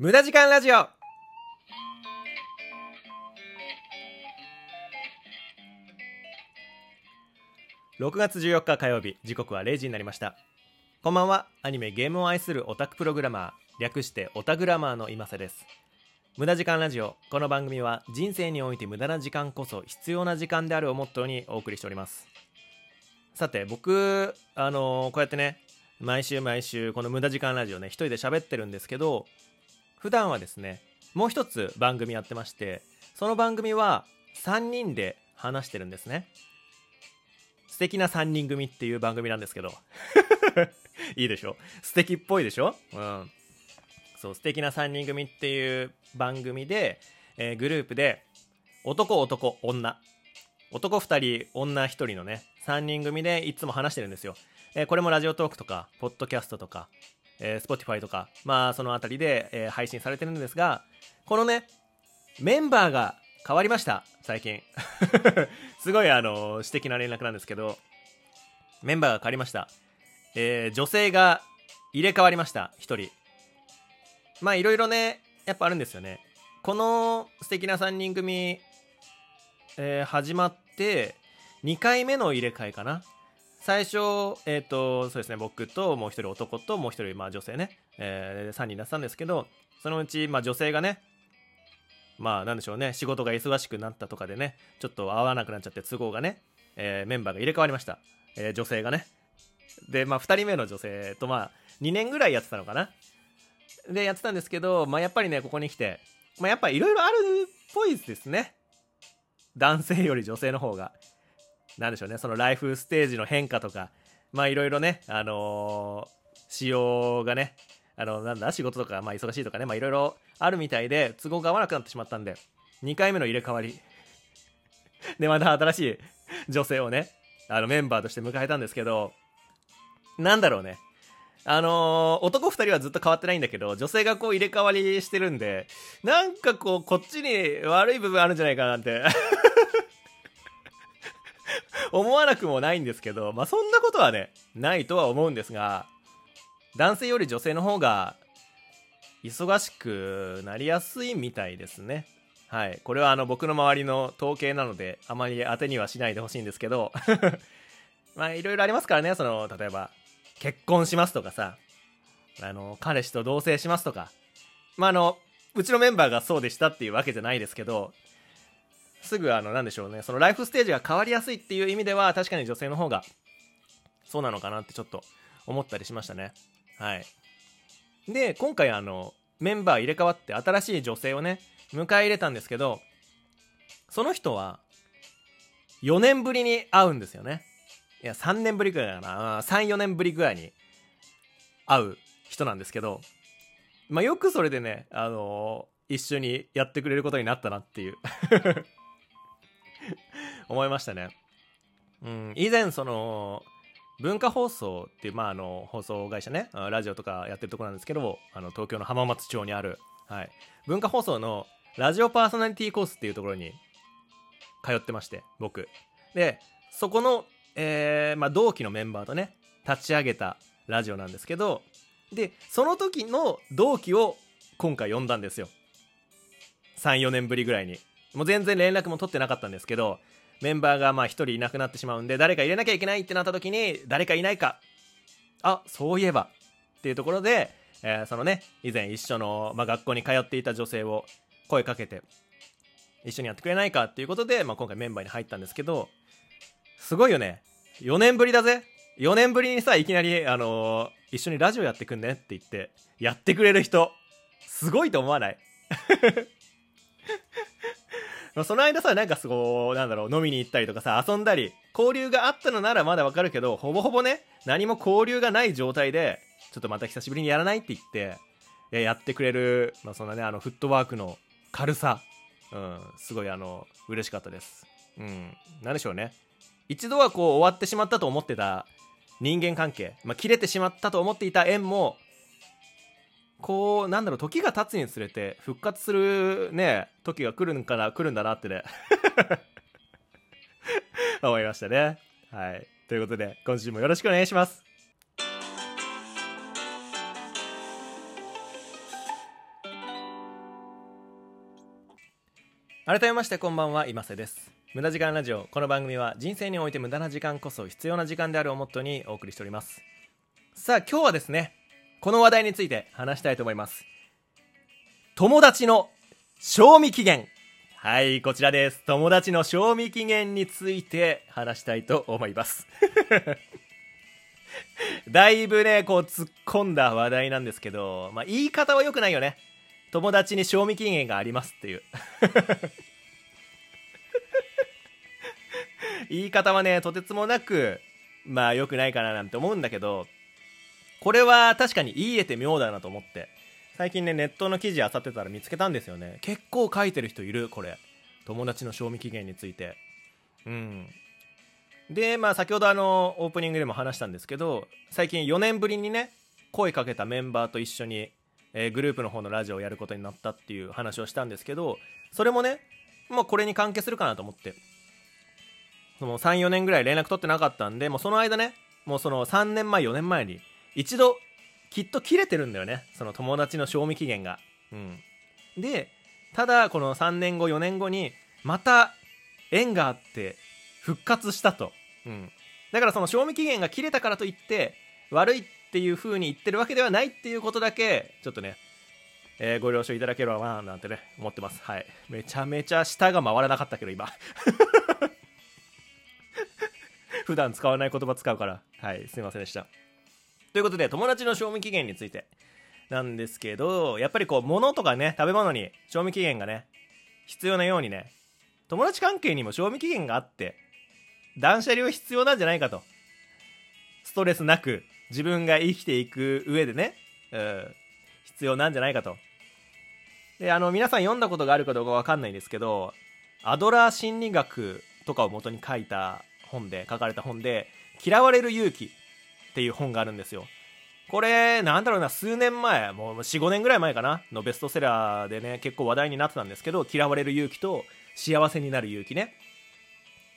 無駄時間ラジオ。6月14日火曜日時刻は0時になりました。こんばんは。アニメゲームを愛するオタクプログラマー略してオタグラマーの今瀬です。無駄時間ラジオ。この番組は人生において無駄な時間こそ必要な時間であるをモットーにお送りしております。さて僕あのーこうやってね毎週毎週この無駄時間ラジオね一人で喋ってるんですけど普段はですねもう一つ番組やってましてその番組は3人で話してるんですね。素敵な3人組っていう番組なんですけど。いいでしょ？素敵っぽいでしょ？うん。そう素敵な3人組っていう番組で、えーグループで男男女。男2人女1人のね3人組でいつも話してるんですよ、えーこれもラジオトークとかポッドキャストとか、えー、Spotify とかまあそのあたりで、えー配信されてるんですがこのねメンバーが変わりました最近。すごいあの私的な連絡なんですけどメンバーが変わりました、えー女性が入れ替わりました1人。まあいろいろねやっぱあるんですよね。この素敵な3人組、えー始まって2回目の入れ替えかな。最初えっ、とそうですね僕ともう一人男ともう一人まあ女性ね、え3人だったんですけどそのうち、まあ、女性がねまあなんでしょうね仕事が忙しくなったとかでねちょっと合わなくなっちゃって都合がね、えーメンバーが入れ替わりました、えー女性がね。でまあ2人目の女性とまあ2年ぐらいやってたのかな。でやってたんですけど、まあ、やっぱりねここに来て、まあ、やっぱいろいろあるっぽいですね。男性より女性の方が。なんでしょうね。そのライフステージの変化とか。まあいろいろねあのー仕様がねあのなんだ仕事とか、まあ、忙しいとかねまあいろいろあるみたいで都合が合わなくなってしまったんで2回目の入れ替わり。でまた新しい女性をねあのメンバーとして迎えたんですけどなんだろうね。あのー男2人はずっと変わってないんだけど女性がこう入れ替わりしてるんでなんかこうこっちに悪い部分あるんじゃないかなって。思わなくもないんですけどまあそんなことはねないとは思うんですが男性より女性の方が忙しくなりやすいみたいですね。はい。これはあの僕の周りの統計なのであまり当てにはしないでほしいんですけど まあいろいろありますからね。その例えば結婚しますとかさあの彼氏と同棲しますとか。まああのうちのメンバーがそうでしたっていうわけじゃないですけどすぐあのなんでしょうね。そのライフステージが変わりやすいっていう意味では確かに女性の方がそうなのかなってちょっと思ったりしましたね。はい。で今回あのメンバー入れ替わって新しい女性をね迎え入れたんですけどその人は4年ぶりに会うんですよね。いや3年ぶりくらいかな。34年ぶりぐらいに会う人なんですけどまあよくそれでねあのー一緒にやってくれることになったなっていう。思いましたね。うん。以前その文化放送っていう、まあ、あの放送会社ねラジオとかやってるとこなんですけどあの東京の浜松町にある、はい、文化放送のラジオパーソナリティコースっていうところに通ってまして僕。でそこの、えーまあ、同期のメンバーとね立ち上げたラジオなんですけどでその時の同期を今回呼んだんですよ。34年ぶりぐらいに。もう全然連絡も取ってなかったんですけどメンバーがまあ1人いなくなってしまうんで誰か入れなきゃいけないってなった時に誰かいないか。あそういえば。っていうところで、えーそのね以前一緒の、まあ、学校に通っていた女性を声かけて一緒にやってくれないかっていうことで、まあ、今回メンバーに入ったんですけどすごいよね。4年ぶりだぜ。4年ぶりにさいきなり、あのー一緒にラジオやってくんねって言ってやってくれる人すごいと思わない？その間さなんかすごいなんだろう飲みに行ったりとかさ遊んだり交流があったのならまだわかるけどほぼほぼね何も交流がない状態でちょっとまた久しぶりにやらないって言ってややってくれる、まあ、そんなねあのフットワークの軽さ、うん、すごいあの嬉しかったです。うん。なんでしょうね。一度はこう終わってしまったと思ってた人間関係、まあ、切れてしまったと思っていた縁もこう、なんだろう、時が経つにつれて、復活するね、時が来るんかな、来るんだなってね 思いましたね。はい。ということで、今週もよろしくお願いします。改めましてこんばんは今瀬です無駄時間ラジオこの番組は人生において無駄な時間こそ必要な時間であるをモットーにお送りしておりますさあ今日はですねこの話題について話したいと思います。友達の賞味期限。はいこちらです。友達の賞味期限について話したいと思います。だいぶねこう突っ込んだ話題なんですけどまあ言い方は良くないよね。友達に賞味期限がありますっていう。言い方はねとてつもなくまあ良くないかななんて思うんだけどこれは確かに言い得て妙だなと思って。最近ねネットの記事あさってたら見つけたんですよね。結構書いてる人いるこれ。友達の賞味期限について。うん。でまあ先ほどあのオープニングでも話したんですけど最近4年ぶりにね声かけたメンバーと一緒にえー、グループの方のラジオをやることになったっていう話をしたんですけどそれもねもうこれに関係するかなと思って。その34年ぐらい連絡取ってなかったんでもうその間ねもうその3年前4年前に一度きっと切れてるんだよね。その友達の賞味期限が。うん。でただこの3年後4年後にまた縁があって復活したと、うん、だからその賞味期限が切れたからといって悪いっていう風に言ってるわけではないっていうことだけちょっとね、えー、ご了承いただければななんてね思ってます。はい。めちゃめちゃ舌が回らなかったけど今。普段使わない言葉使うから。はい。すいませんでした。ということで友達の賞味期限についてなんですけどやっぱりこう物とかね食べ物に賞味期限がね必要なようにね友達関係にも賞味期限があって断捨離は必要なんじゃないかとストレスなく自分が生きていく上でね、うん、必要なんじゃないかと。で、あの、皆さん読んだことがあるかどうかわかんないんですけど、アドラー心理学とかを元に書いた本で、書かれた本で、嫌われる勇気っていう本があるんですよ。これ、なんだろうな、数年前、もう4、5年ぐらい前かな、のベストセラーでね、結構話題になってたんですけど、嫌われる勇気と幸せになる勇気ね。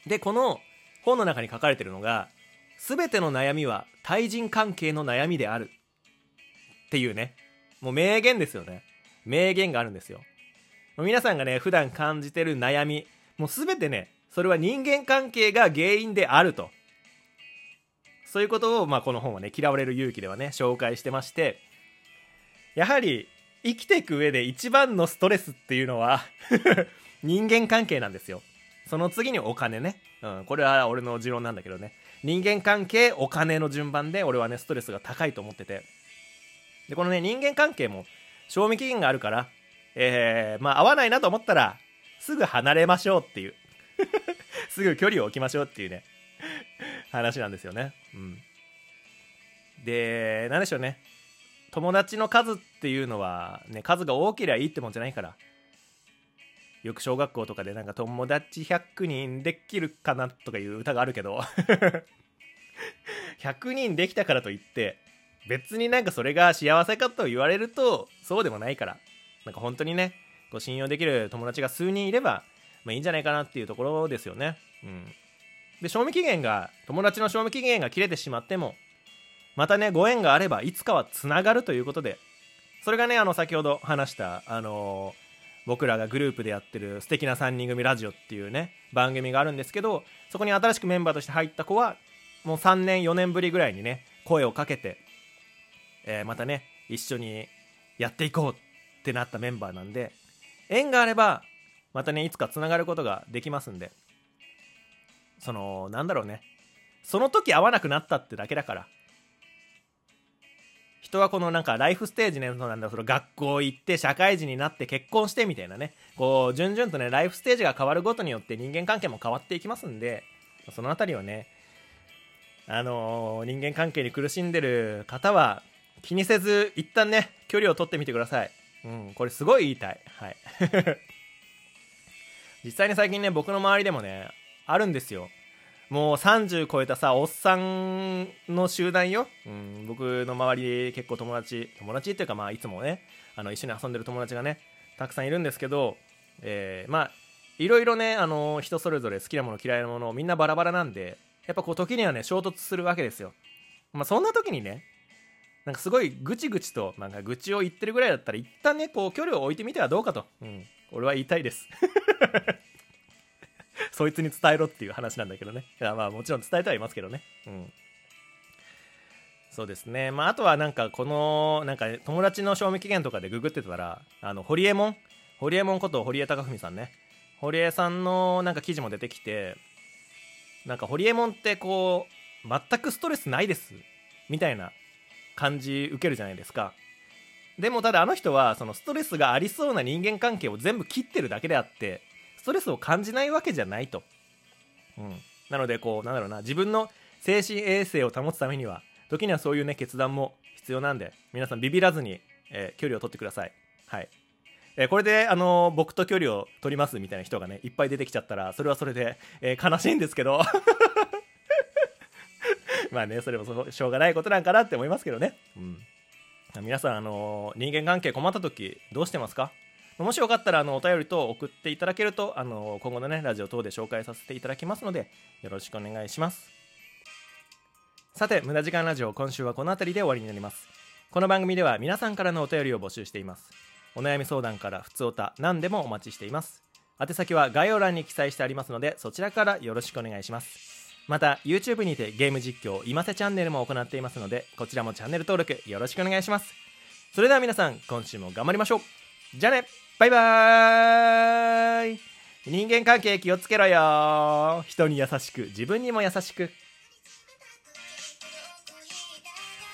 で、この本の中に書かれてるのが、全ての悩みは対人関係の悩みである。っていうね。もう名言ですよね。名言があるんですよ。皆さんがね、普段感じてる悩み、もう全てね、それは人間関係が原因であると。そういうことを、まあ、この本はね、嫌われる勇気ではね、紹介してまして、やはり、生きていく上で一番のストレスっていうのは 人間関係なんですよ。その次にお金ね。うん、これは俺の持論なんだけどね。人間関係、お金の順番で俺はね、ストレスが高いと思ってて。で、このね、人間関係も賞味期限があるから、えー、まあ合わないなと思ったら、すぐ離れましょうっていう。すぐ距離を置きましょうっていうね、話なんですよね。うん。で、なんでしょうね。友達の数っていうのは、ね、数が多ければいいってもんじゃないから。よく小学校とかでなんか友達100人できるかなとかいう歌があるけど 100人できたからといって別になんかそれが幸せかと言われるとそうでもないからなんか本当にねこう信用できる友達が数人いれば、まあ、いいんじゃないかなっていうところですよねうんで賞味期限が友達の賞味期限が切れてしまってもまたねご縁があればいつかはつながるということでそれがねあの先ほど話したあのー僕らがグループでやってる素敵な3人組ラジオっていうね番組があるんですけどそこに新しくメンバーとして入った子はもう3年4年ぶりぐらいにね声をかけて、えー、またね一緒にやっていこうってなったメンバーなんで縁があればまたねいつかつながることができますんでそのなんだろうねその時会わなくなったってだけだから人はこのなんかライフステージね、なんだ、その学校行って社会人になって結婚してみたいなね、こう、順々とね、ライフステージが変わるごとによって人間関係も変わっていきますんで、そのあたりはね、あのー、人間関係に苦しんでる方は気にせず一旦ね、距離を取ってみてください。うん、これすごい言いたい。はい。実際に最近ね、僕の周りでもね、あるんですよ。もう30超えたさ、おっさんの集団よ。うん、僕の周りで結構友達、友達っていうかまあいつもね、あの一緒に遊んでる友達がね、たくさんいるんですけど、えー、まあ、いろいろね、あの人それぞれ好きなもの嫌いなものみんなバラバラなんで、やっぱこう時にはね、衝突するわけですよ。まあそんな時にね、なんかすごいぐちぐちと、なんか愚痴を言ってるぐらいだったら、一旦ね、こう距離を置いてみてはどうかと、うん、俺は言いたいです。そいつに伝えろっていう話なんだけどね。いやまあもちろん伝えてはいますけどね。うん。そうですね。まああとはなんかこのなんか友達の賞味期限とかでググってたらあのホリエモン？ホリエモンこと堀江貴文さんね。堀江さんのなんか記事も出てきてなんかホリエモンってこう全くストレスないですみたいな感じ受けるじゃないですか。でもただあの人はそのストレスがありそうな人間関係を全部切ってるだけであってストレスを感じないわけじゃないと、うん、なのでこうなんだろうな自分の精神衛生を保つためには時にはそういうね決断も必要なんで皆さんビビらずに、えー、距離を取ってください。はい。えー、これで、あのー、僕と距離を取りますみたいな人がねいっぱい出てきちゃったらそれはそれで、え、悲しいんですけど。まあねそれもしょうがないことなんかなって思いますけどね。うん。皆さん、あの人間関係困った時どうしてますか？もしよかったらあのお便りと送っていただけるとあの今後のねラジオ等で紹介させていただきますのでよろしくお願いします。さて無駄時間ラジオ今週はこの辺りで終わりになります。この番組では皆さんからのお便りを募集しています。お悩み相談から普通おた何でもお待ちしています。宛先は概要欄に記載してありますのでそちらからよろしくお願いします。また YouTube にてゲーム実況今瀬チャンネルも行っていますのでこちらもチャンネル登録よろしくお願いします。それでは皆さん今週も頑張りましょう。じゃあね。バイバーイ。人間関係気をつけろよ。人に優しく自分にも優しく。